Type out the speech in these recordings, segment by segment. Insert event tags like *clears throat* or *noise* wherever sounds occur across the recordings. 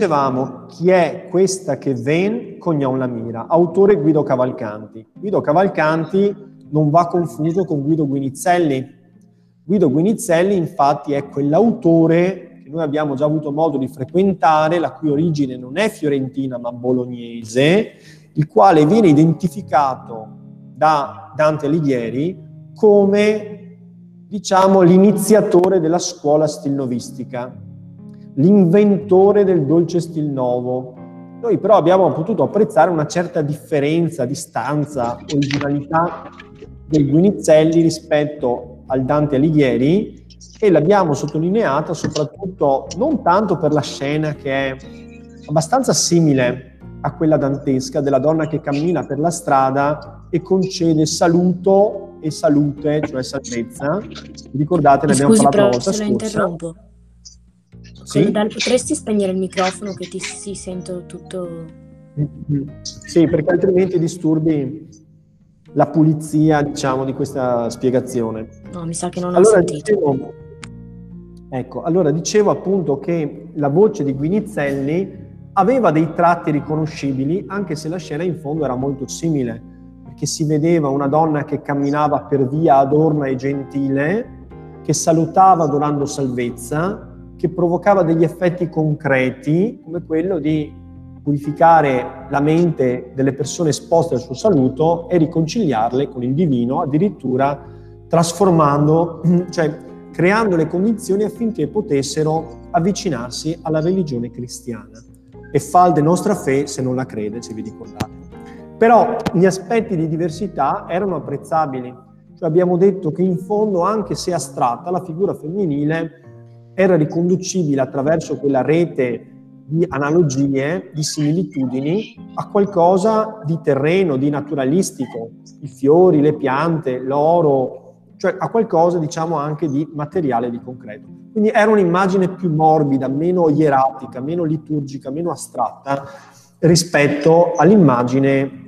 dicevamo chi è questa che ven cognon la mira, autore Guido Cavalcanti. Guido Cavalcanti non va confuso con Guido Guinizelli. Guido Guinizelli infatti è quell'autore che noi abbiamo già avuto modo di frequentare, la cui origine non è fiorentina ma bolognese, il quale viene identificato da Dante Alighieri come, diciamo, l'iniziatore della scuola stilnovistica l'inventore del dolce stil nuovo. Noi però abbiamo potuto apprezzare una certa differenza, distanza, originalità del Guinizelli rispetto al Dante Alighieri e l'abbiamo sottolineata soprattutto non tanto per la scena che è abbastanza simile a quella dantesca della donna che cammina per la strada e concede saluto e salute, cioè salvezza. Ricordate, ne abbiamo parlato la volta scorsa. interrompo. Sì? Dal, potresti spegnere il microfono che ti si sento tutto... Sì, perché altrimenti disturbi la pulizia, diciamo, di questa spiegazione. No, mi sa che non allora, ho sentito. Dicevo, ecco, allora dicevo appunto che la voce di Guinizelli aveva dei tratti riconoscibili, anche se la scena in fondo era molto simile, perché si vedeva una donna che camminava per via adorna e gentile, che salutava donando salvezza, che provocava degli effetti concreti come quello di purificare la mente delle persone esposte al suo saluto e riconciliarle con il divino, addirittura trasformando, *clears throat* cioè creando le condizioni affinché potessero avvicinarsi alla religione cristiana. E falde nostra fe se non la crede, se vi ricordate. Però gli aspetti di diversità erano apprezzabili. Cioè abbiamo detto che in fondo, anche se astratta, la figura femminile era riconducibile attraverso quella rete di analogie, di similitudini a qualcosa di terreno, di naturalistico, i fiori, le piante, l'oro, cioè a qualcosa diciamo anche di materiale, di concreto. Quindi era un'immagine più morbida, meno ieratica, meno liturgica, meno astratta rispetto all'immagine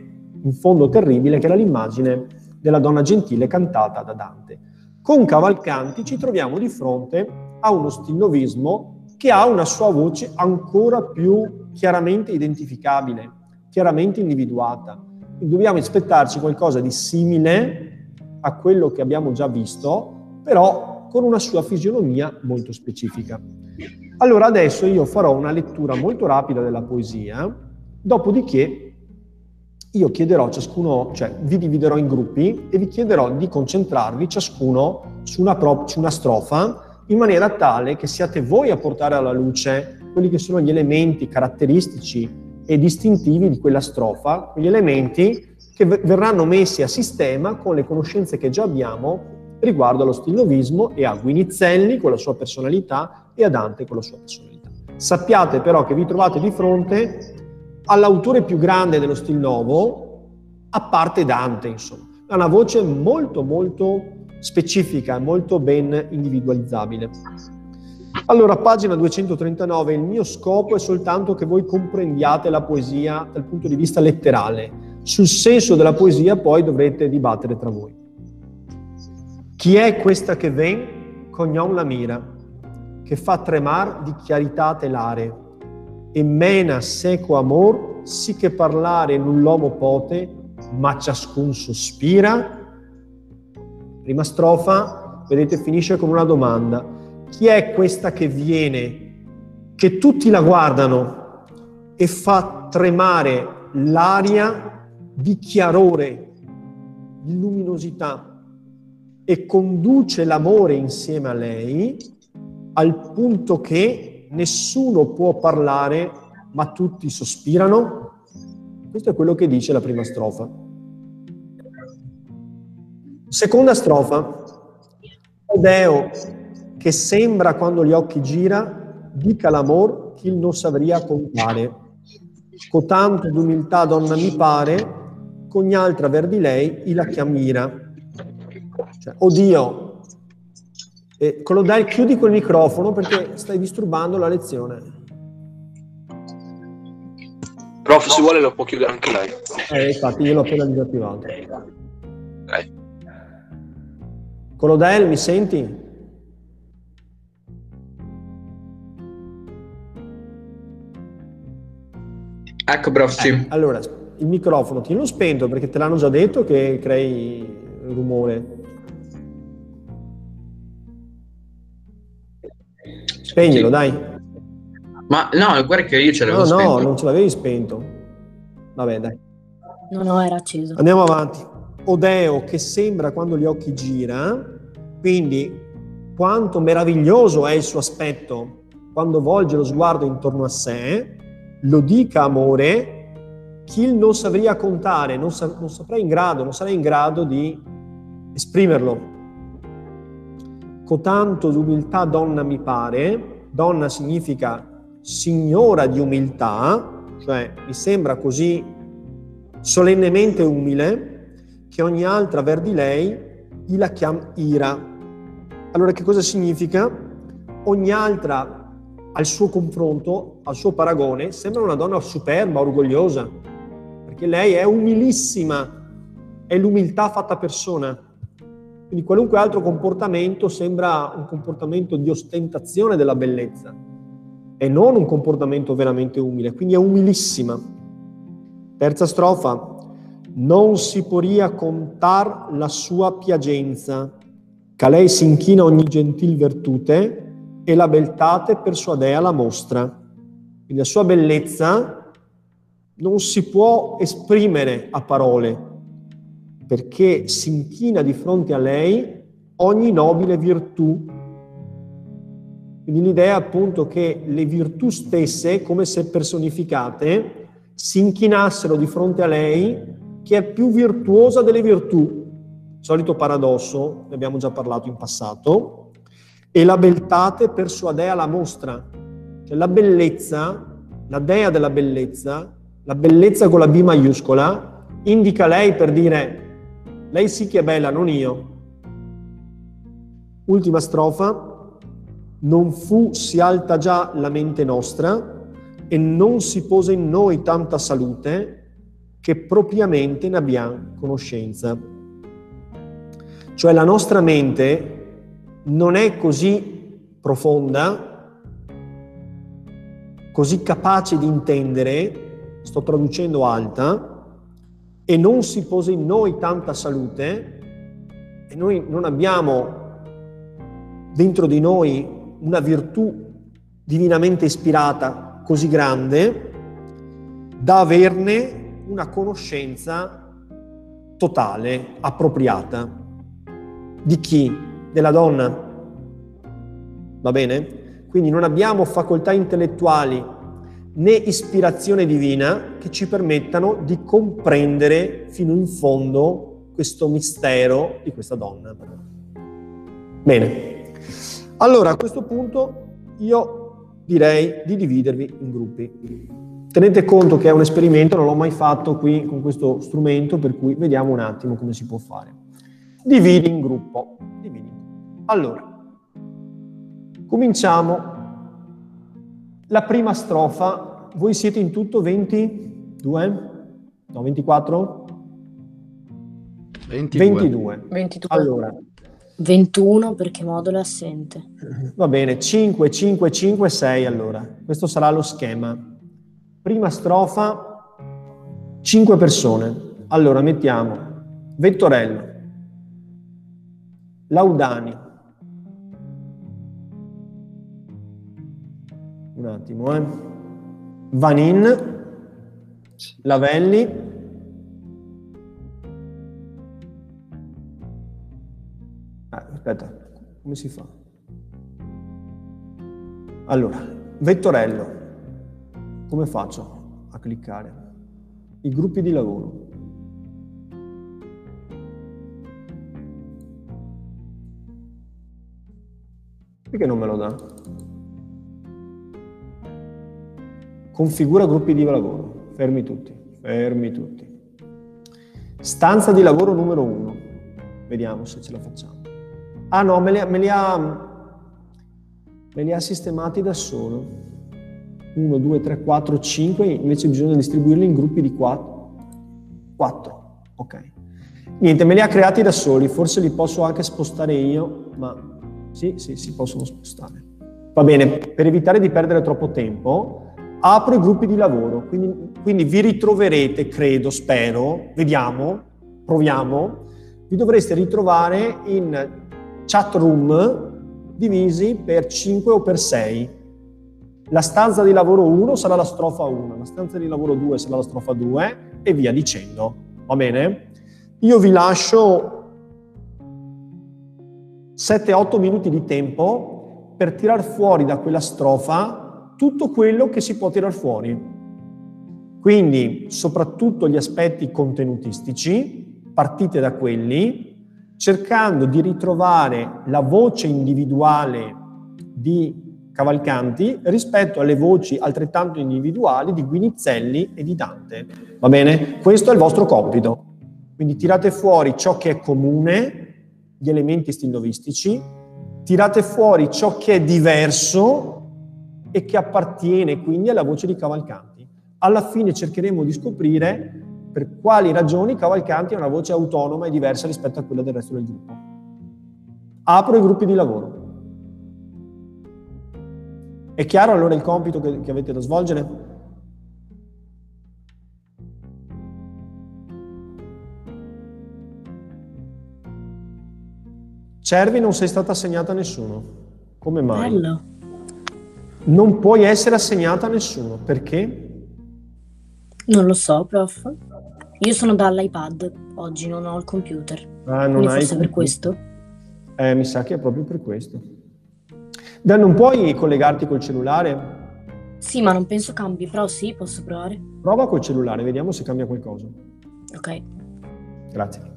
in fondo terribile che era l'immagine della donna gentile cantata da Dante. Con Cavalcanti ci troviamo di fronte ha uno stilnovismo che ha una sua voce ancora più chiaramente identificabile, chiaramente individuata. Dobbiamo aspettarci qualcosa di simile a quello che abbiamo già visto, però con una sua fisionomia molto specifica. Allora adesso io farò una lettura molto rapida della poesia, dopodiché io chiederò a ciascuno, cioè vi dividerò in gruppi e vi chiederò di concentrarvi ciascuno su una, pro, su una strofa in maniera tale che siate voi a portare alla luce quelli che sono gli elementi caratteristici e distintivi di quella strofa, quegli elementi che verranno messi a sistema con le conoscenze che già abbiamo riguardo allo stilnovismo e a Guinizelli con la sua personalità e a Dante con la sua personalità. Sappiate però che vi trovate di fronte all'autore più grande dello stil nuovo, a parte Dante, insomma. Ha una voce molto molto specifica, molto ben individualizzabile. Allora, pagina 239, il mio scopo è soltanto che voi comprendiate la poesia dal punto di vista letterale. Sul senso della poesia poi dovrete dibattere tra voi. Chi è questa che ven? Cognon la mira, che fa tremar di chiarità telare, e mena seco amor, sì che parlare null'uomo pote, ma ciascun sospira Prima strofa, vedete, finisce con una domanda. Chi è questa che viene, che tutti la guardano e fa tremare l'aria di chiarore, di luminosità e conduce l'amore insieme a lei al punto che nessuno può parlare ma tutti sospirano? Questo è quello che dice la prima strofa. Seconda strofa. Deo che sembra quando gli occhi gira, dica l'amor che il non savria contare. Cotanto d'umiltà donna mi pare, con altra ver di lei il la chiamira. Cioè, oddio, e Colodai chiudi quel microfono perché stai disturbando la lezione. Prof, se vuole lo può chiudere anche lei. Eh, infatti io l'ho appena disattivato. Ok. Colodel, mi senti? Ecco, prof, sì. Eh, allora, il microfono tienilo spento perché te l'hanno già detto che crei rumore. Spegnilo, dai. Ma no, guarda che io ce l'avevo No, no, spento. non ce l'avevi spento. Vabbè, dai. No, no, era acceso. Andiamo avanti. Odeo che sembra quando gli occhi gira, quindi quanto meraviglioso è il suo aspetto quando volge lo sguardo intorno a sé, lo dica amore, chi non sapria contare, non, sa- non saprei in grado, non sarei in grado di esprimerlo. Cotanto d'umiltà donna mi pare, donna significa signora di umiltà, cioè mi sembra così solennemente umile che ogni altra ver di lei gli la chiam ira. Allora che cosa significa? Ogni altra al suo confronto, al suo paragone, sembra una donna superba, orgogliosa, perché lei è umilissima, è l'umiltà fatta persona. Quindi qualunque altro comportamento sembra un comportamento di ostentazione della bellezza e non un comportamento veramente umile, quindi è umilissima. Terza strofa, non si poria contar la sua piagenza, che a lei si inchina ogni gentil virtute e la beltate per sua dea la mostra. Quindi la sua bellezza non si può esprimere a parole, perché si inchina di fronte a lei ogni nobile virtù. Quindi l'idea appunto che le virtù stesse, come se personificate, si inchinassero di fronte a lei che è più virtuosa delle virtù. Solito paradosso, ne abbiamo già parlato in passato, e la beltate per sua la mostra. Cioè la bellezza, la dea della bellezza, la bellezza con la B maiuscola, indica lei per dire lei sì che è bella, non io. Ultima strofa. Non fu si alta già la mente nostra e non si pose in noi tanta salute che propriamente ne abbiamo conoscenza. Cioè la nostra mente non è così profonda, così capace di intendere, sto traducendo alta, e non si pose in noi tanta salute, e noi non abbiamo dentro di noi una virtù divinamente ispirata così grande da averne una conoscenza totale, appropriata. Di chi? Della donna. Va bene? Quindi non abbiamo facoltà intellettuali né ispirazione divina che ci permettano di comprendere fino in fondo questo mistero di questa donna. Bene. Allora, a questo punto io direi di dividervi in gruppi. Tenete conto che è un esperimento, non l'ho mai fatto qui con questo strumento, per cui vediamo un attimo come si può fare. Dividi in gruppo. Dividi. Allora, cominciamo. La prima strofa, voi siete in tutto 22? No, 24? 22. 22. 22. Allora, 21 perché modulo è assente. Va bene, 5, 5, 5, 6 allora. Questo sarà lo schema. Prima strofa, 5 persone. Allora mettiamo Vettorello, Laudani, un attimo, eh. Vanin, Lavelli, Ah, aspetta, come si fa? Allora, Vettorello, come faccio a cliccare? I gruppi di lavoro. Perché non me lo dà? Configura gruppi di lavoro. Fermi tutti, fermi tutti. Stanza di lavoro numero uno. Vediamo se ce la facciamo. Ah no, me li, me li ha, me li ha sistemati da solo. 1, 2, 3, 4, 5, invece bisogna distribuirli in gruppi di 4. 4, ok. Niente, me li ha creati da soli, forse li posso anche spostare io, ma sì, sì, si possono spostare. Va bene, per evitare di perdere troppo tempo, apro i gruppi di lavoro, quindi, quindi vi ritroverete, credo, spero, vediamo, proviamo, vi dovreste ritrovare in chat room divisi per 5 o per 6. La stanza di lavoro 1 sarà la strofa 1, la stanza di lavoro 2 sarà la strofa 2 e via dicendo. Va bene? Io vi lascio 7-8 minuti di tempo per tirar fuori da quella strofa tutto quello che si può tirar fuori. Quindi, soprattutto gli aspetti contenutistici, partite da quelli, cercando di ritrovare la voce individuale di Cavalcanti rispetto alle voci altrettanto individuali di Guinizelli e di Dante. Va bene? Questo è il vostro compito. Quindi tirate fuori ciò che è comune, gli elementi stilnovistici, tirate fuori ciò che è diverso e che appartiene quindi alla voce di Cavalcanti. Alla fine cercheremo di scoprire per quali ragioni Cavalcanti ha una voce autonoma e diversa rispetto a quella del resto del gruppo. Apro i gruppi di lavoro. È chiaro allora il compito che, che avete da svolgere? Cervi non sei stata assegnata a nessuno. Come mai? Bello. Non puoi essere assegnata a nessuno. Perché? Non lo so, prof. Io sono dall'iPad, oggi non ho il computer. Ah, non Quindi hai forse per computer. questo. Eh, mi sa che è proprio per questo. Dai, non puoi collegarti col cellulare? Sì, ma non penso cambi, però sì, posso provare. Prova col cellulare, vediamo se cambia qualcosa. Ok. Grazie.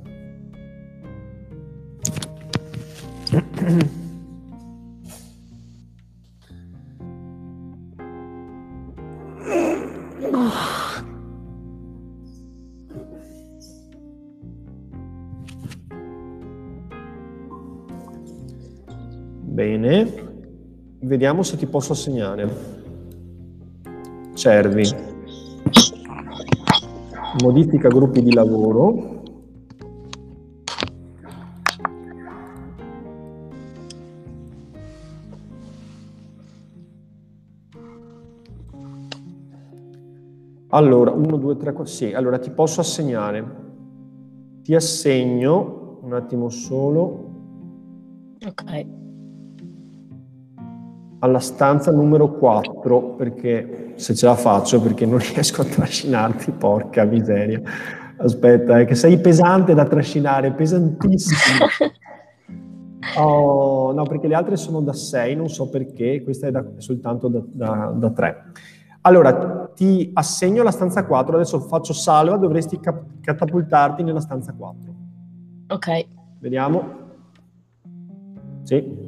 Vediamo se ti posso assegnare. Cervi. Modifica gruppi di lavoro. Allora, 1, 2, 3, 4, sì, allora ti posso assegnare. Ti assegno, un attimo solo, Ok. Alla stanza numero 4, perché se ce la faccio, perché non *laughs* riesco a trascinarti, porca miseria. Aspetta, è che sei pesante da trascinare, pesantissimo. *laughs* Oh, no, perché le altre sono da 6, non so perché, questa è, da- soltanto da 3. Allora, ti assegno la stanza 4, adesso faccio salva, dovresti cap- catapultarti nella stanza 4. Ok. Vediamo. Sì.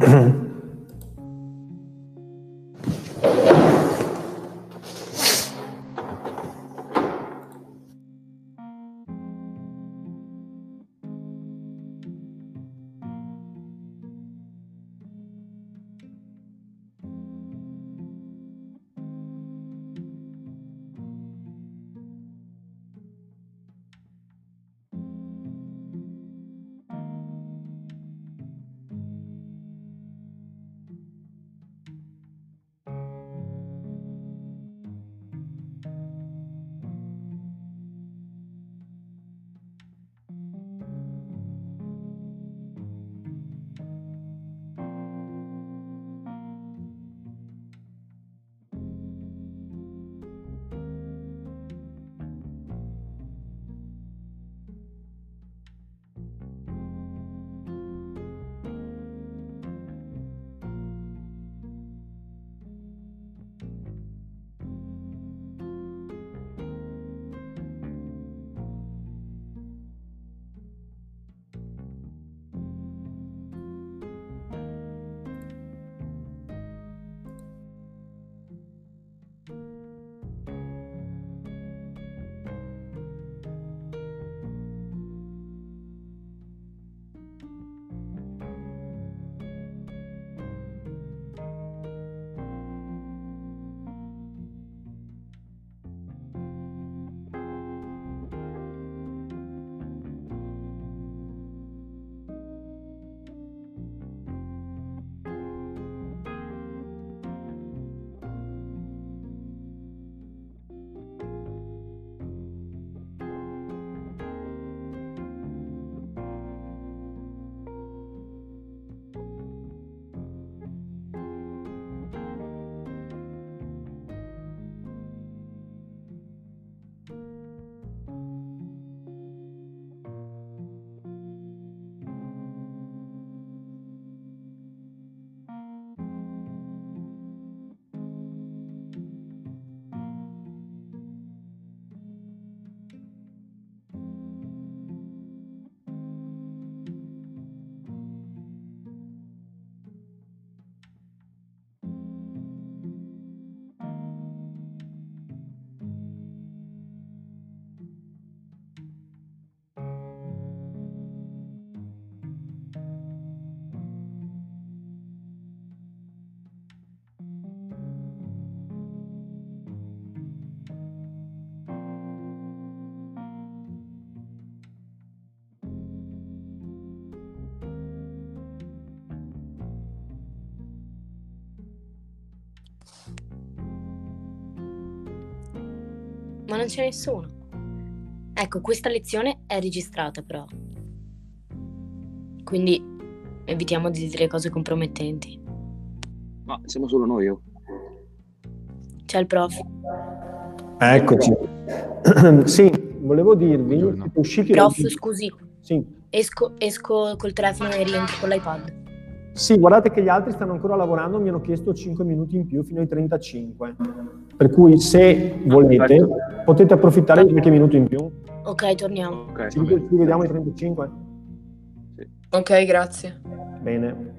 嗯 Ma non c'è nessuno. Ecco, questa lezione è registrata però. Quindi evitiamo di dire cose compromettenti. Ma siamo solo noi, oh. C'è il prof. Eccoci. *clears throat* sì, volevo dirvi, Buongiorno. usciti Prof, scusi, Sì. esco, esco col telefono e rientro con l'iPad. Sì, guardate che gli altri stanno ancora lavorando, mi hanno chiesto 5 minuti in più fino ai 35. Per cui se volete potete approfittare di qualche minuto in più. Ok, torniamo. Ok. Ci, ci vediamo ai 35? Ok, grazie. Bene.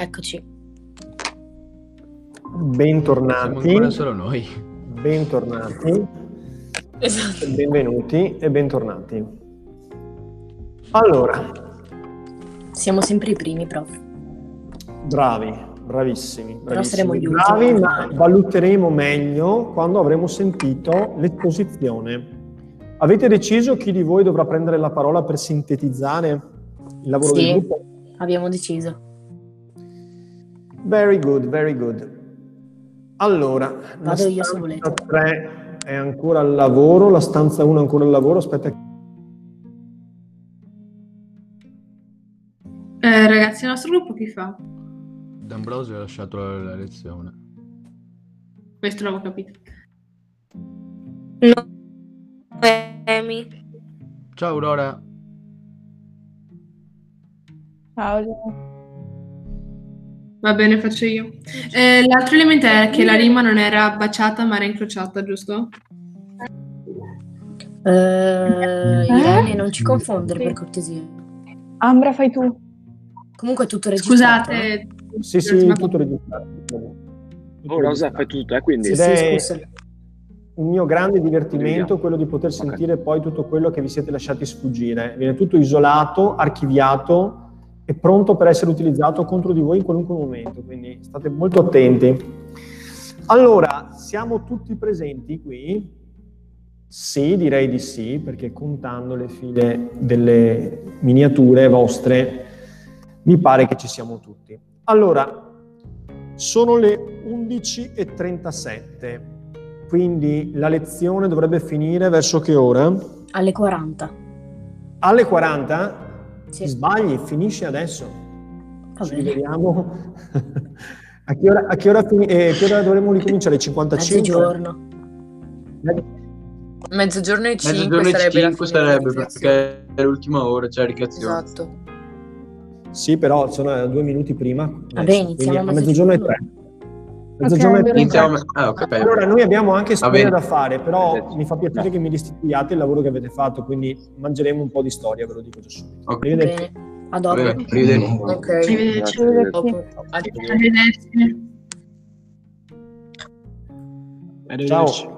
Eccoci. Bentornati. Siamo ancora solo noi. Bentornati. Esatto. Benvenuti e bentornati. Allora, Siamo sempre i primi, prof. bravi, bravissimi. Però saremo bravissimi, gli bravi, ultimi. ma valuteremo meglio quando avremo sentito l'esposizione. Avete deciso chi di voi dovrà prendere la parola per sintetizzare il lavoro Sì. del gruppo? Abbiamo deciso. Very good, very good. Allora, la Vado io se stanza volete. 3 è ancora al lavoro, la stanza 1 è ancora al lavoro. Aspetta, Eh, ragazzi, il nostro gruppo chi fa? D'Ambrosio ha lasciato la lezione. Questo l'avevo capito. Emi. Ciao Aurora. Ciao. Va bene, faccio io. Eh, l'altro elemento è che la rima non era baciata ma era incrociata, giusto? Eh, Irene, non ci confondere per cortesia. Ambra, fai tu. Comunque è tutto registrato. eh? Scusate. Sì, sì, tutto registrato. Oh, Rosa, fai tutto te, quindi. Sì, sì, è scusa. un mio grande divertimento Vediamo. quello di poter sentire poi tutto quello che vi siete lasciati sfuggire. Viene tutto isolato, archiviato e pronto per essere utilizzato contro di voi in qualunque momento, quindi state molto attenti. Allora, siamo tutti presenti qui? Sì, direi di sì, perché contando le file delle miniature vostre, mi pare che ci siamo tutti. Allora, sono le 11.37, quindi la lezione dovrebbe finire verso che ora? Alle 40. Alle 40? Sì. Sbagli, finisce adesso. Ci bene. rivediamo. *laughs* a, che ora, a che ora fini- eh, che ora dovremmo ricominciare? 55? Mezzogiorno. Mezzogiorno e 5 Mezzogiorno e sarebbe la 5 fine della sarebbe perché è l'ultima ora, c'è la ricreazione. Esatto. Sì, però sono due minuti prima. Vabbè, iniziamo a mezzogiorno e tre. Mezzogiorno e Ok, tre. Iniziamo. Ah. Allora, noi abbiamo anche storia da fare, però Eh, mi fa piacere che mi restituiate il lavoro che avete fatto, quindi mangeremo un po' di storia, ve lo dico già subito. Ok. Arrivederci. A dopo. arrivederci. Ok. Arrivederci. Arrivederci. Dopo. Arrivederci. Ciao.